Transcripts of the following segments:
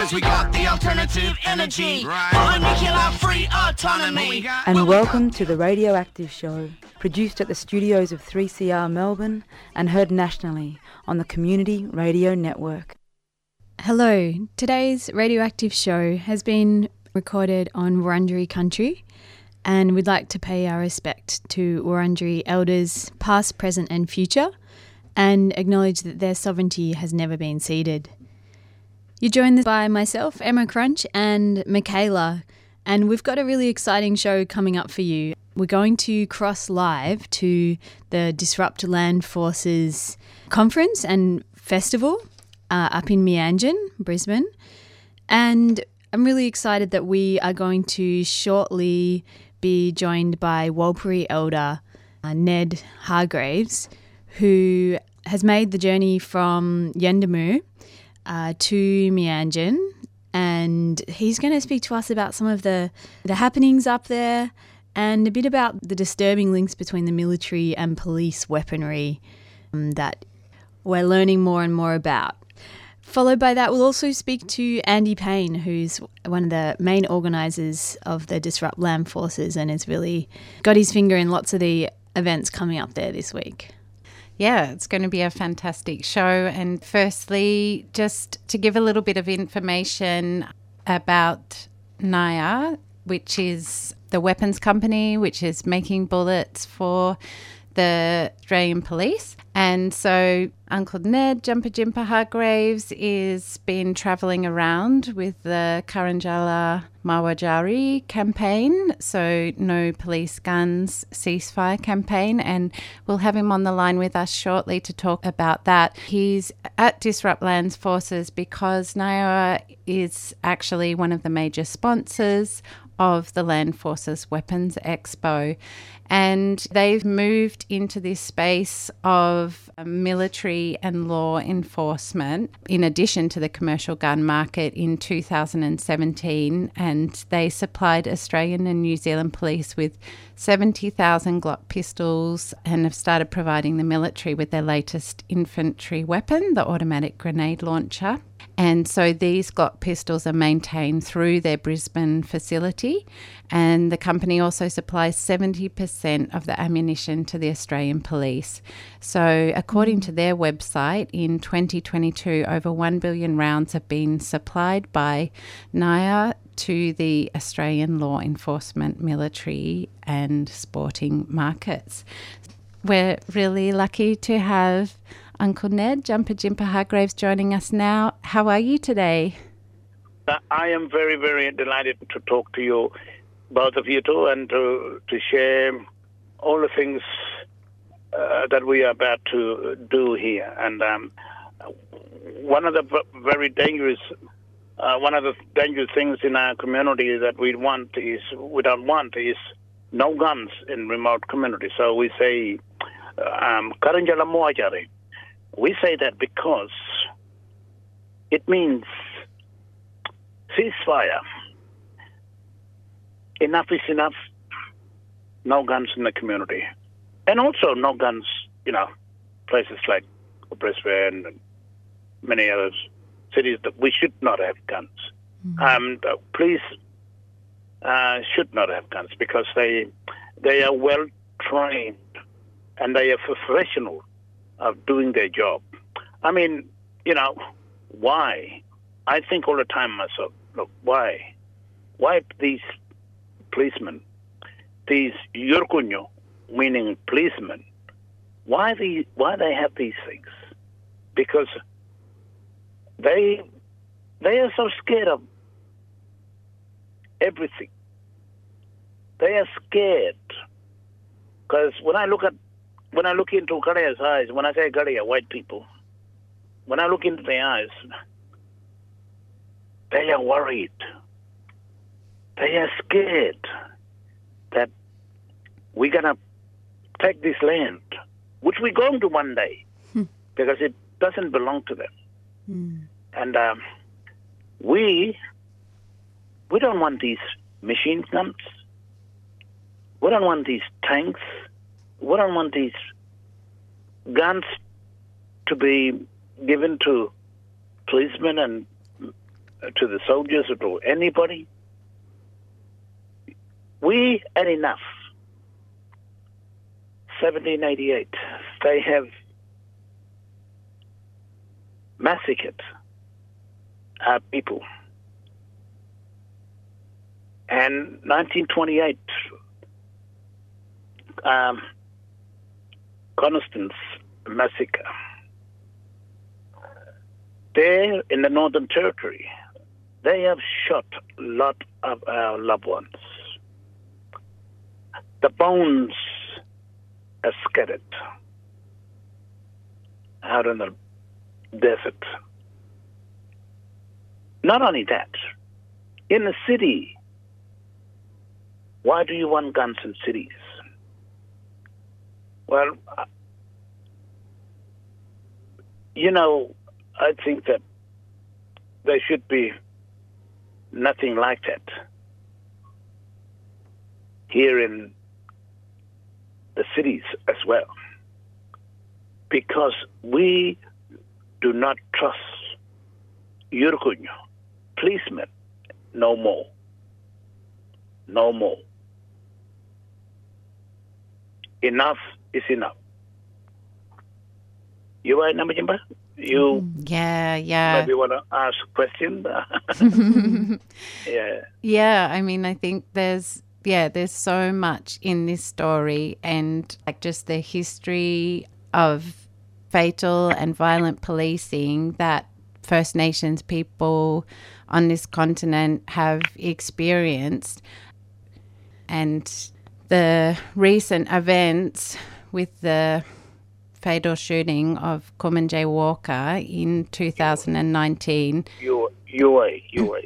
Cause we got the alternative energy. Right. Nuclear free autonomy. And welcome to the Radioactive Show, produced at the studios of 3CR Melbourne and heard nationally on the Community Radio Network. Hello, today's Radioactive Show has been recorded on Wurundjeri country and we'd like to pay our respect to Wurundjeri elders, past, present, and future, and acknowledge that their sovereignty has never been ceded. You're joined by myself, Emma Crunch, and Michaela, and we've got a really exciting show coming up for you. We're going to cross live to the Disrupt Land Forces conference and festival uh, up in Meanjin, Brisbane. And I'm really excited that we are going to shortly be joined by Warlpiri elder uh, Ned Hargraves, who has made the journey from Yuendumu uh, to Meanjin, and he's going to speak to us about some of the, the happenings up there and a bit about the disturbing links between the military and police weaponry um, that we're learning more and more about. Followed by that, we'll also speak to Andy Payne, who's one of the main organisers of the Disrupt Land Forces and has really got his finger in lots of the events coming up there this week. Yeah, it's going to be a fantastic show. And firstly, just to give a little bit of information about NIOA, which is the weapons company which is making bullets for the Australian Police. And so Uncle Ned Jampijinpa Hargraves is been travelling around with the Karanjala Mawajari campaign, so no police guns ceasefire campaign, and we'll have him on the line with us shortly to talk about that. He's at Disrupt Lands Forces because NIOA is actually one of the major sponsors of the Land Forces Weapons Expo. And they've moved into this space of military and law enforcement in addition to the commercial gun market in 2017. And they supplied Australian and New Zealand police with 70,000 Glock pistols and have started providing the military with their latest infantry weapon, the automatic grenade launcher. And so these Glock pistols are maintained through their Brisbane facility. And the company also supplies 70% of the ammunition to the Australian police. So, according to their website, in 2022, over 1 billion rounds have been supplied by NIOA to the Australian law enforcement, military, and sporting markets. We're really lucky to have Uncle Ned, Jampijinpa Hargraves, joining us now. How are you today? Uh, I am very, very delighted to talk to you, both of you two, and to, to share all the things uh, that we are about to do here. And um, one of the very dangerous, uh, one of the dangerous things in our community that we want is, we don't want is no guns in remote communities. So we say, um, we say that because it means ceasefire. Enough is enough. No guns in the community. And also no guns, you know, places like Brisbane and many other cities that we should not have guns. Mm-hmm. Um, police uh, should not have guns because they they are well trained and they are professional of doing their job. I mean, you know, why? I think all the time myself, look, why? Why these policemen, these yurkunyo, meaning policemen, why the why they have these things? Because they they are so scared of everything. They are scared. Because when I look at when I look into Gadia's eyes, when I say Gadia, white people, when I look into their eyes, they are worried. They are scared that we're going to take this land, which we're going to one day, hmm. because it doesn't belong to them. Hmm. And um, we, we don't want these machine guns. We don't want these tanks we don't want these guns to be given to policemen and to the soldiers or to anybody. We had enough. 1788, they have massacred our people. And 1928, um, Coniston massacre. There in the Northern Territory, they have shot a lot of our loved ones. The bones are scattered out in the desert. Not only that, in the city, why do you want guns in cities? Well, you know, I think that there should be nothing like that here in the cities as well. Because we do not trust Yurkunyo, policemen, no more. No more. Enough is enough. You are Nampijinpa? You mm-hmm. Yeah, yeah. maybe want to ask a question? yeah. Yeah, I mean, I think there's yeah, there's so much in this story and like just the history of fatal and violent policing that First Nations people on this continent have experienced and the recent events with the fatal shooting of Kumanjayi Walker in 2019 You, you are, you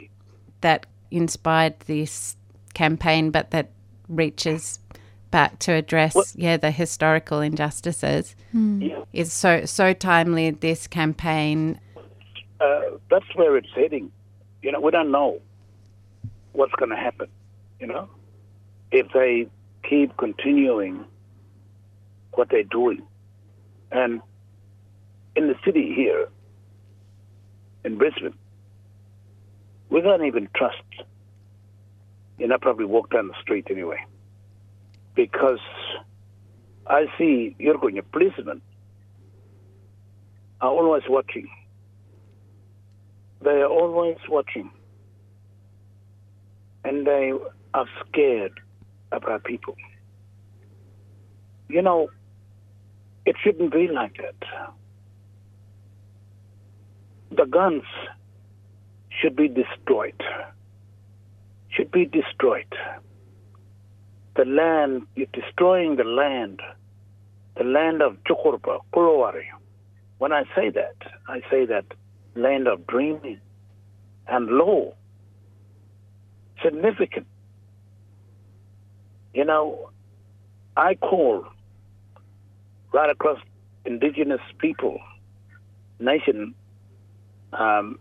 that inspired this campaign, but that reaches back to address yeah the historical injustices Yeah. is so so timely. This campaign, uh, that's where it's heading. You know, we don't know what's going to happen. You know, if they keep continuing what they're doing, and in the city here, in Brisbane, we don't even trust. You know, probably walk down the street anyway, because I see you're going. Your policemen are always watching they are always watching and they are scared about people. You know, it shouldn't be like that. The guns should be destroyed. Should be destroyed. The land, you're destroying the land, the land of Jukurrpa, Kulowari. When I say that, I say that land of dreaming and law. Significant. You know, I call right across indigenous people, nation, um,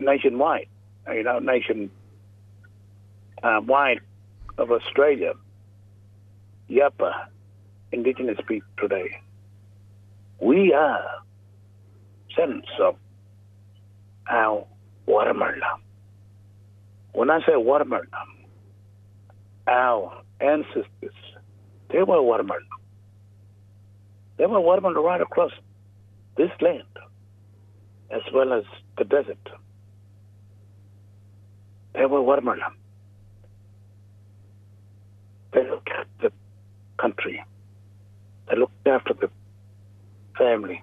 nationwide, you know, nation uh, wide of Australia, Yapa, indigenous people today. We are sons of our watermelon. When I say watermelon, our ancestors, they were watermelon. They were watermelon right across this land, as well as the desert. They were watermelon. They looked after the country. They looked after the family,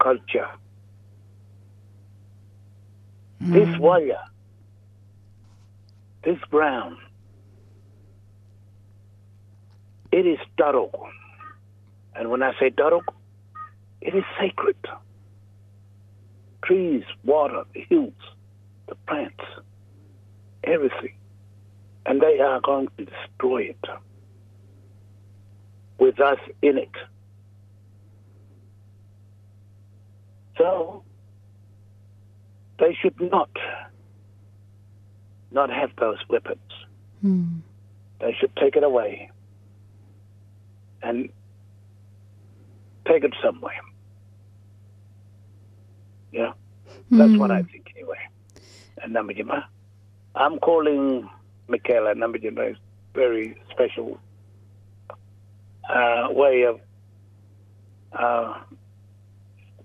culture. This hmm. wire, this ground, it is daruk. And when I say daruk, it is sacred. Trees, water, the hills, the plants, everything. And they are going to destroy it with us in it. So they should not not have those weapons. Hmm. They should take it away and take it somewhere. Yeah, that's what I think anyway. and Nampijinpa. I'm calling Michaela Nampijinpa. It's very special uh, way of uh,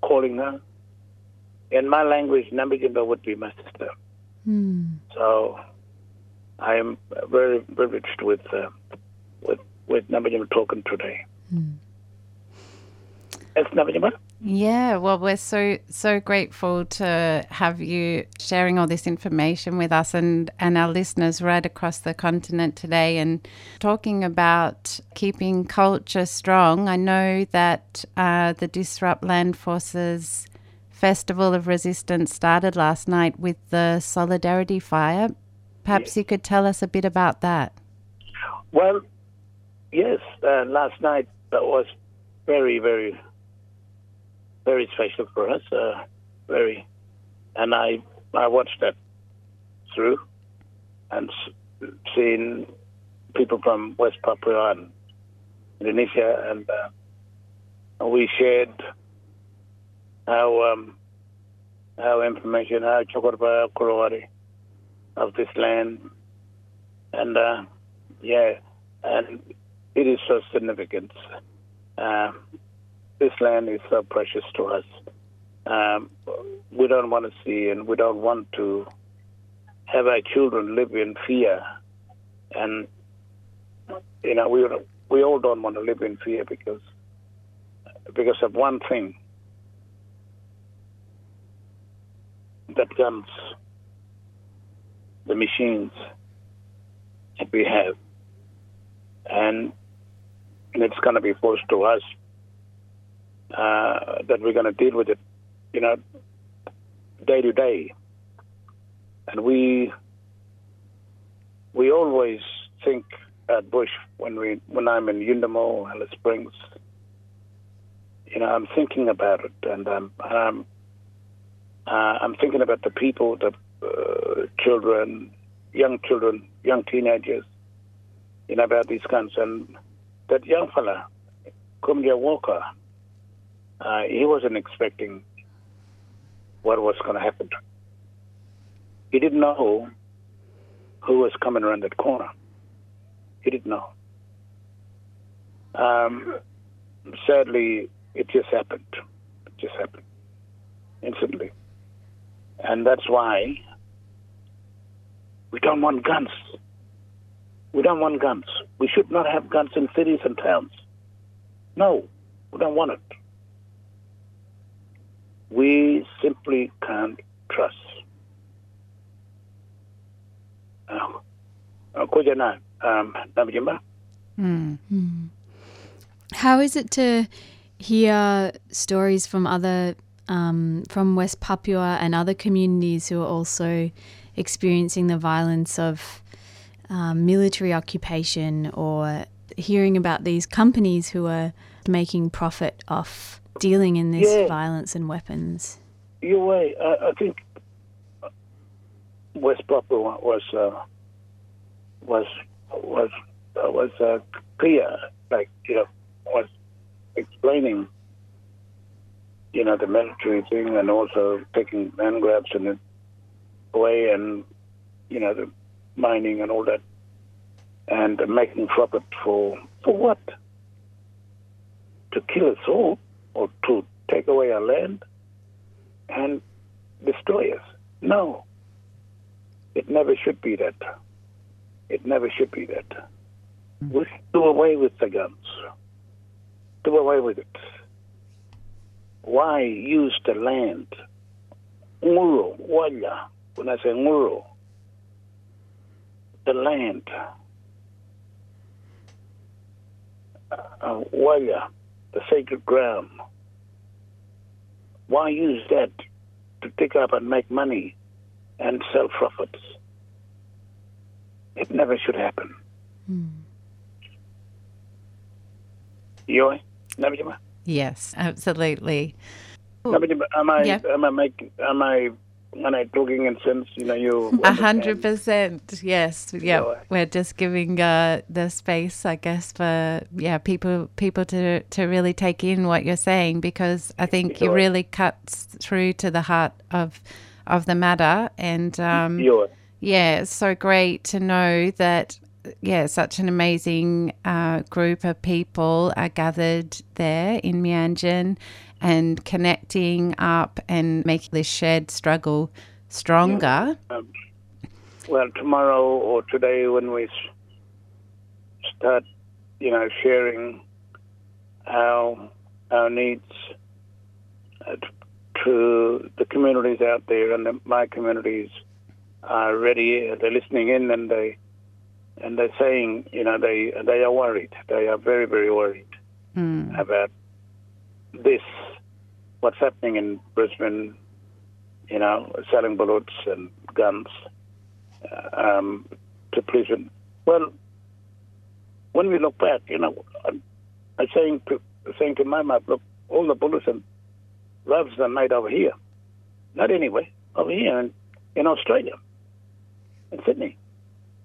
calling her. In my language, Nampijinpa would be my sister. Hmm. So I am very privileged with uh, with with Nampijinpa talking today. Yeah, well, we're so so grateful to have you sharing all this information with us and and our listeners right across the continent today, and talking about keeping culture strong. I know that uh, the Disrupt Land Forces Festival of Resistance started last night with the Solidarity Fire. Perhaps you could tell us a bit about that. Well, yes, uh, last night that was very, very, very special for us. Uh, very, and I I watched that through and seen people from West Papua and Indonesia, and uh, we shared our um, our information, our jukurrpa Korowari of this land, and uh, yeah, and it is so significant. Um, this land is so precious to us. Um, we don't want to see and we don't want to have our children live in fear. And, you know, we, we all don't want to live in fear because, because of one thing that guns, the machines that we have, and it's going to be forced to us uh, that we're going to deal with it, you know, day to day. And we we always think at Bush when we when I'm in Yuendumu, Alice Springs. You know, I'm thinking about it, and I'm I'm uh, I'm thinking about the people, the uh, children, young children, young teenagers. You know about these guns, and that young fella, Kumanjayi Walker. Uh, he wasn't expecting what was going to happen. He didn't know who was coming around that corner. He didn't know. Um, sadly, it just happened. It just happened instantly. And that's why we don't want guns. We don't want guns. We should not have guns in cities and towns. No, we don't want it. We simply can't trust. Uh, um, Nampijinpa? How is it to hear stories from other, um, from West Papua and other communities who are also experiencing the violence of um, military occupation or hearing about these companies who are making profit off dealing in this Yeah. violence and weapons? You're right. I, I think West Papua was uh, was was uh, was uh, clear, like you know, was explaining, you know, the military thing and also taking land grabs and away and you know the mining and all that, and making profit for for what? To kill us all, or to take away our land? and destroy us. No. It never should be that. It never should be that. We should do away with the guns. Do away with it. Why use the land? Nguro, wala. When I say nguro, the land. Uh, wala, the sacred ground. Why use that to pick up and make money and sell profits? It never should happen. Hmm. You never Yes, absolutely. Am I Yeah. am I making am I am I talking in sense, you know, you A hundred percent. yes. Yeah, Yeah. we're just giving uh, the space, I guess, for yeah people people to to really take in what you're saying because I think it Sure. really cuts through to the heart of of the matter. And um, yeah, it's so great to know that, yeah, such an amazing uh, group of people are gathered there in Meanjin and connecting up and making this shared struggle stronger. Um, well tomorrow or today when we start, you know, sharing our our needs uh, to the communities out there, and the, my communities are ready. Uh, they're listening in, and they and they're saying, you know, they they are worried. They are very very worried hmm. about this. What's happening in Brisbane? You know, selling bullets and guns um, to prison. Well, when we look back, you know, I'm, I'm saying to saying to my mom, look, all the bullets and rifles are made over here, not anywhere, over here in, in Australia, in Sydney,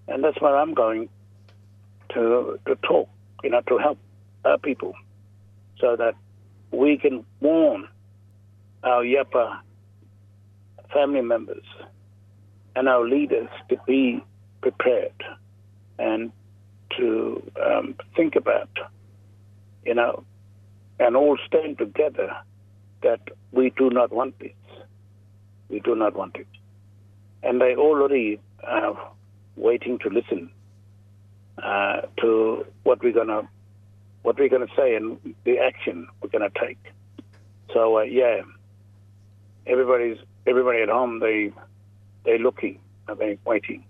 and that's where I'm going to to talk, you know, to help our people, so that we can warn our Yapa family members and our leaders to be prepared and to um, think about, you know, and all stand together that we do not want this. We do not want it. And they already are waiting to listen uh, to what we're gonna what we're gonna say and the action we're gonna take. So uh, yeah, everybody's everybody at home they they're looking, they're waiting.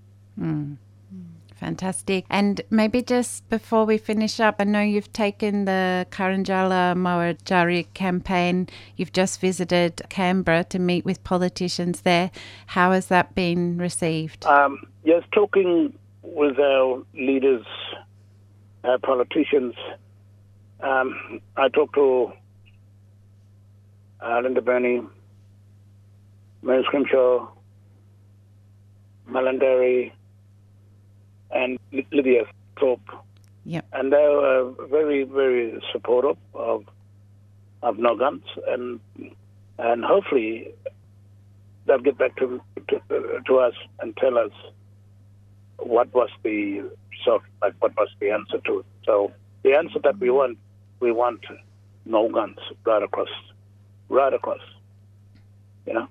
Fantastic. And maybe just before we finish up, I know you've taken the Karanjala Mawajari campaign. You've just visited Canberra to meet with politicians there. How has that been received? Um, yes, talking with our leaders, our politicians. Um, I talked to uh, Linda Burney, Mary Scrymgour, Malarndirri, and Lydia Thorpe, Yep. and they were very, very supportive of of no guns, and and hopefully they'll get back to to, to us and tell us what was the so like what was the answer to it. So the answer that we want, we want no guns right across, right across. You know.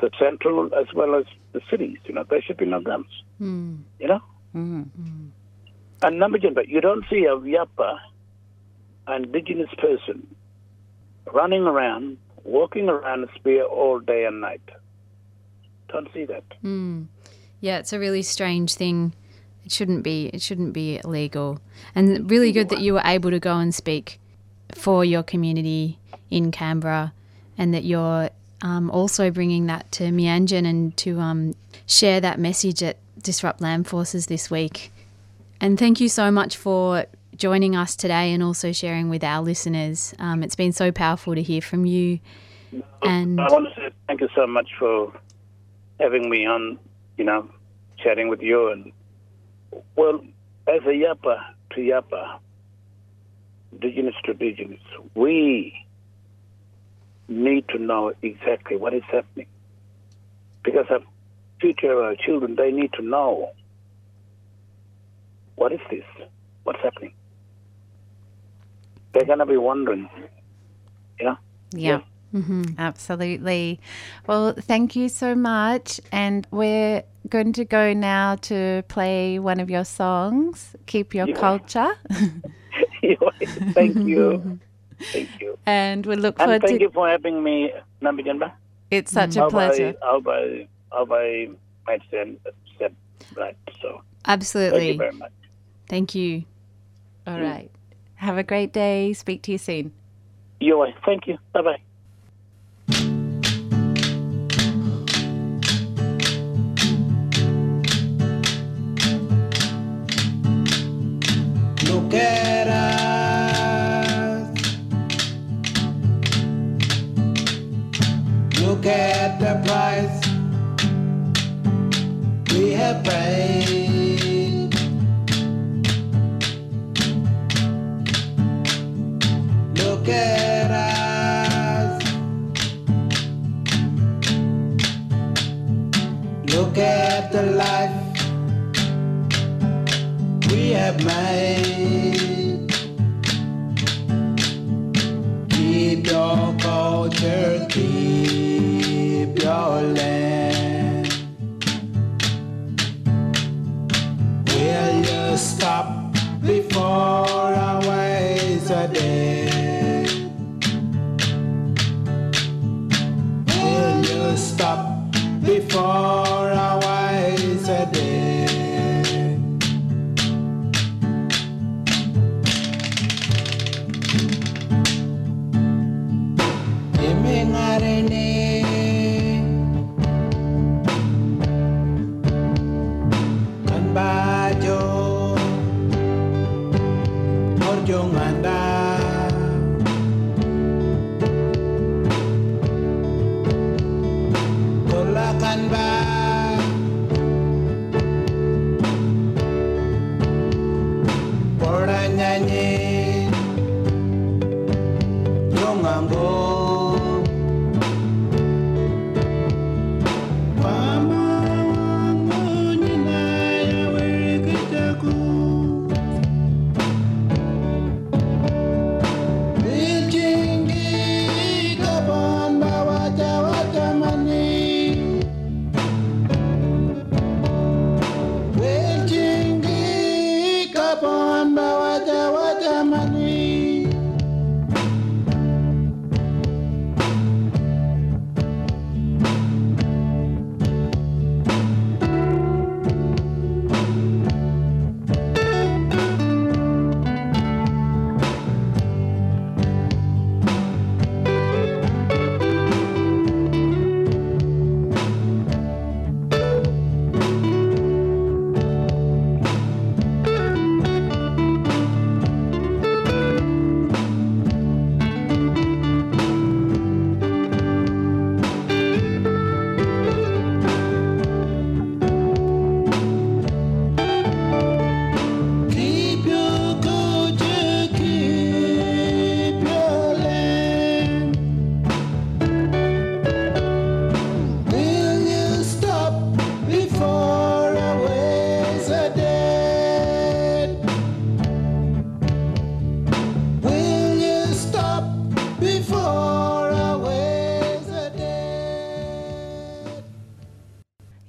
The central as well as the cities. You know, there should be no guns. Hmm. You know, Mm. and number two, but you don't see a Yapa, an indigenous person, running around, walking around a spear all day and night. Don't see that. Hmm. Yeah, it's a really strange thing. It shouldn't be. It shouldn't be illegal. And really good that you were able to go and speak for your community in Canberra, and that you're um, also bringing that to Meanjin and to um, share that message at Disrupt Land Forces this week. And thank you so much for joining us today and also sharing with our listeners. Um, it's been so powerful to hear from you. And I want to say thank you so much for having me on, you know, chatting with you. And, well, as a Yapa to Yapa, indigenous indigenous, we need to know exactly what is happening. Because our future, our children, they need to know what is this? What's happening? They're going to be wondering, you know? Yeah. Mm-hmm. Absolutely. Well, thank you so much. And we're going to go now to play one of your songs, Keep Your Yeah. Culture. thank you. Thank you. And we look And forward thank to Thank you for having me, Nampijinpa. It's such a pleasure. I'll buy, I'll my stand, set right. So Absolutely. thank you very much. Thank you. All hmm. right. Have a great day. Speak to you soon. You are. Welcome. Thank you. Bye bye. We Imingarene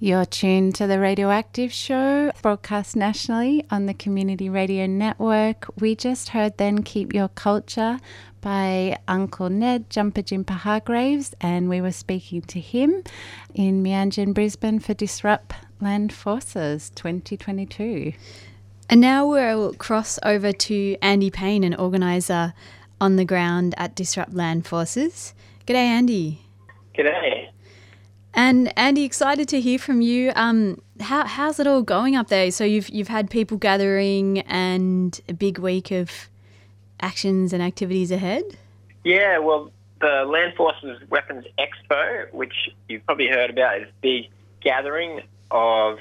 You're tuned to the Radioactive Show, broadcast nationally on the Community Radio Network. We just heard then Keep Your Culture by Uncle Ned Jampijinpa Hargraves, and we were speaking to him in Meanjin, Brisbane for Disrupt Land Forces 2022. And now we'll cross over to Andy Payne, an organiser on the ground at Disrupt Land Forces. G'day, Andy. G'day. And Andy, excited to hear from you. Um, how, how's it all going up there? So you've you've had people gathering and a big week of actions and activities ahead. Yeah, well, the Land Forces Weapons Expo, which you've probably heard about, is a big gathering of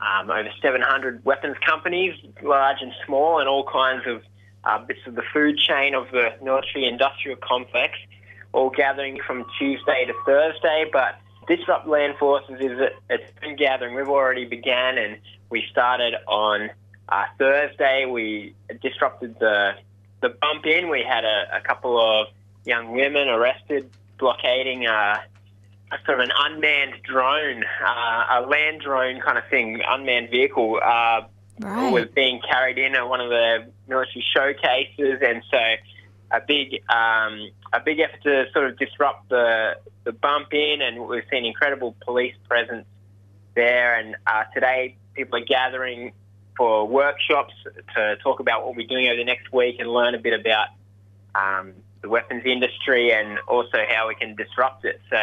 um, over 700 weapons companies, large and small, and all kinds of uh, bits of the food chain of the military industrial complex, all gathering from Tuesday to Thursday. But Disrupt Land Forces is a, it's been gathering. We've already began, and we started on uh, Thursday. We disrupted the the bump in. We had a, a couple of young women arrested blockading uh, a sort of an unmanned drone, uh, a land drone kind of thing, unmanned vehicle. Uh, Right. was being carried in at one of the military showcases, and so a big um, a big effort to sort of disrupt the the bump in, and we've seen incredible police presence there. And uh, today, people are gathering for workshops to talk about what we're doing over the next week and learn a bit about um, the weapons industry and also how we can disrupt it. So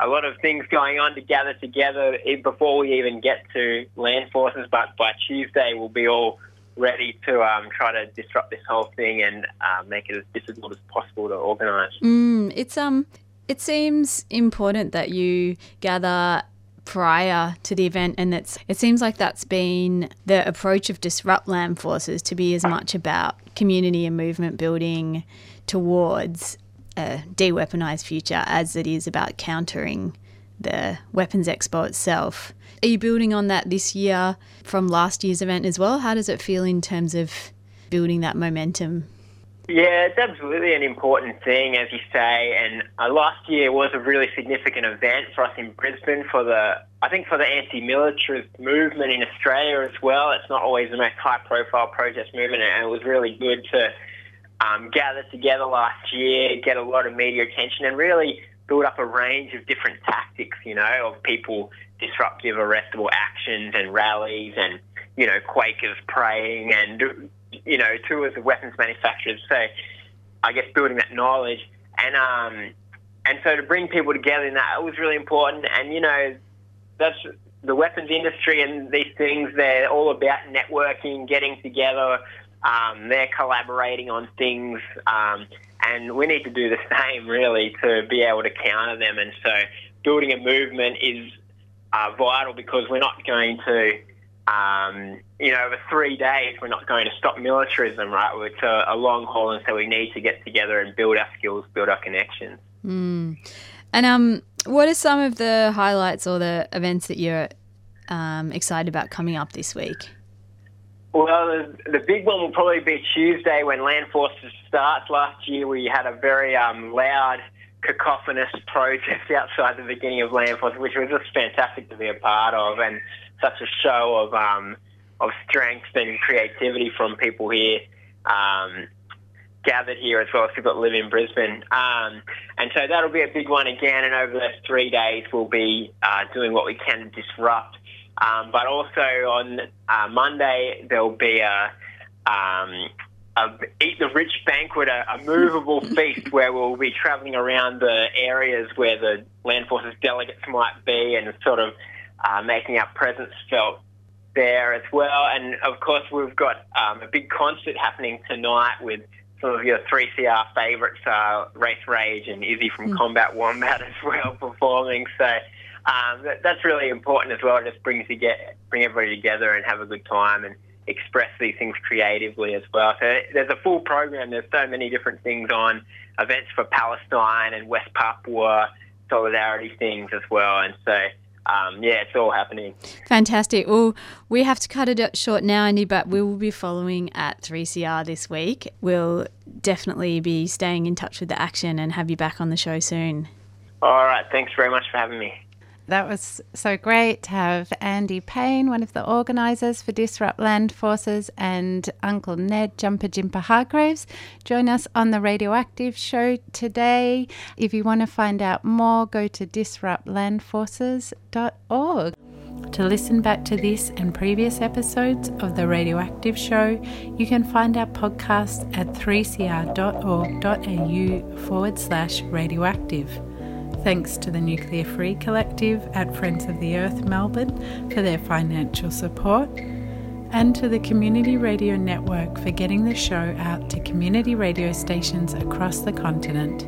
a lot of things going on to gather together before we even get to land forces. But by Tuesday, we'll be all ready to um, try to disrupt this whole thing and uh, make it as difficult as possible to organise. Mm, it's um, it seems important that you gather prior to the event, and it's it seems like that's been the approach of disrupt land forces to be as much about community and movement building towards a de-weaponized future as it is about countering the Weapons Expo itself. Are you building on that this year from last year's event as well? How does it feel in terms of building that momentum? Yeah, it's absolutely an important thing, as you say. And uh, last year was a really significant event for us in Brisbane for the, I think, for the anti-militarist movement in Australia as well. It's not always the most high-profile protest movement, and it was really good to um, gather together last year, get a lot of media attention, and really build up a range of different tactics. You know, of people disruptive, arrestable actions and rallies, and you know, Quakers praying and you know, two of the weapons manufacturers. So, I guess building that knowledge and um, and so to bring people together in that it was really important. And you know, that's the weapons industry and these things. They're all about networking, getting together. Um, they're collaborating on things, um, and we need to do the same really to be able to counter them. And so, building a movement is uh, vital because we're not going to um, you know, over three days, we're not going to stop militarism, right? It's a, a, long haul, and so we need to get together and build our skills, build our connections. Mm. And um, what are some of the highlights or the events that you're um, excited about coming up this week? Well, the, the, big one will probably be Tuesday when Land Forces starts. Last year, we had a very um, loud, cacophonous protest outside the beginning of Forces, which was just fantastic to be a part of. And such a show of um, of strength and creativity from people here um, gathered here as well as people that live in Brisbane. Um, and so that'll be a big one again. And over those three days, we'll be uh, doing what we can to disrupt. Um, but also on uh, Monday, there'll be a, um, Eat the Rich banquet, a, a movable feast where we'll be travelling around the areas where the Land Forces delegates might be and sort of uh, making our presence felt there as well. And of course, we've got um, a big concert happening tonight with some of your 3CR favourites, uh, Race Rage and Izzy from mm. Combat Wombat as well performing. So um, that, that's really important as well. It just brings you get, bring everybody together and have a good time and express these things creatively as well. So there's a full program. There's so many different things on events for Palestine and West Papua solidarity things as well. And so um, yeah, it's all happening. Fantastic. Well, we have to cut it short now, Andy, but we will be following at 3CR this week. We'll definitely be staying in touch with the action and have you back on the show soon. All right. Thanks very much for having me. That was so great to have Andy Payne, one of the organisers for Disrupt Land Forces, and Uncle Ned Jampijinpa Hargraves join us on the Radioactive show today. If you want to find out more, go to disruptlandforces.org. To listen back to this and previous episodes of The Radioactive Show, you can find our podcast at 3cr.org.au forward slash radioactive. Thanks to the Nuclear Free Collective at Friends of the Earth Melbourne for their financial support, and to the Community Radio Network for getting the show out to community radio stations across the continent.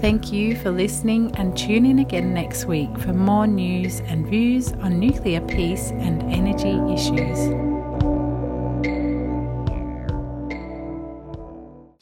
Thank you for listening and tune in again next week for more news and views on nuclear peace and energy issues.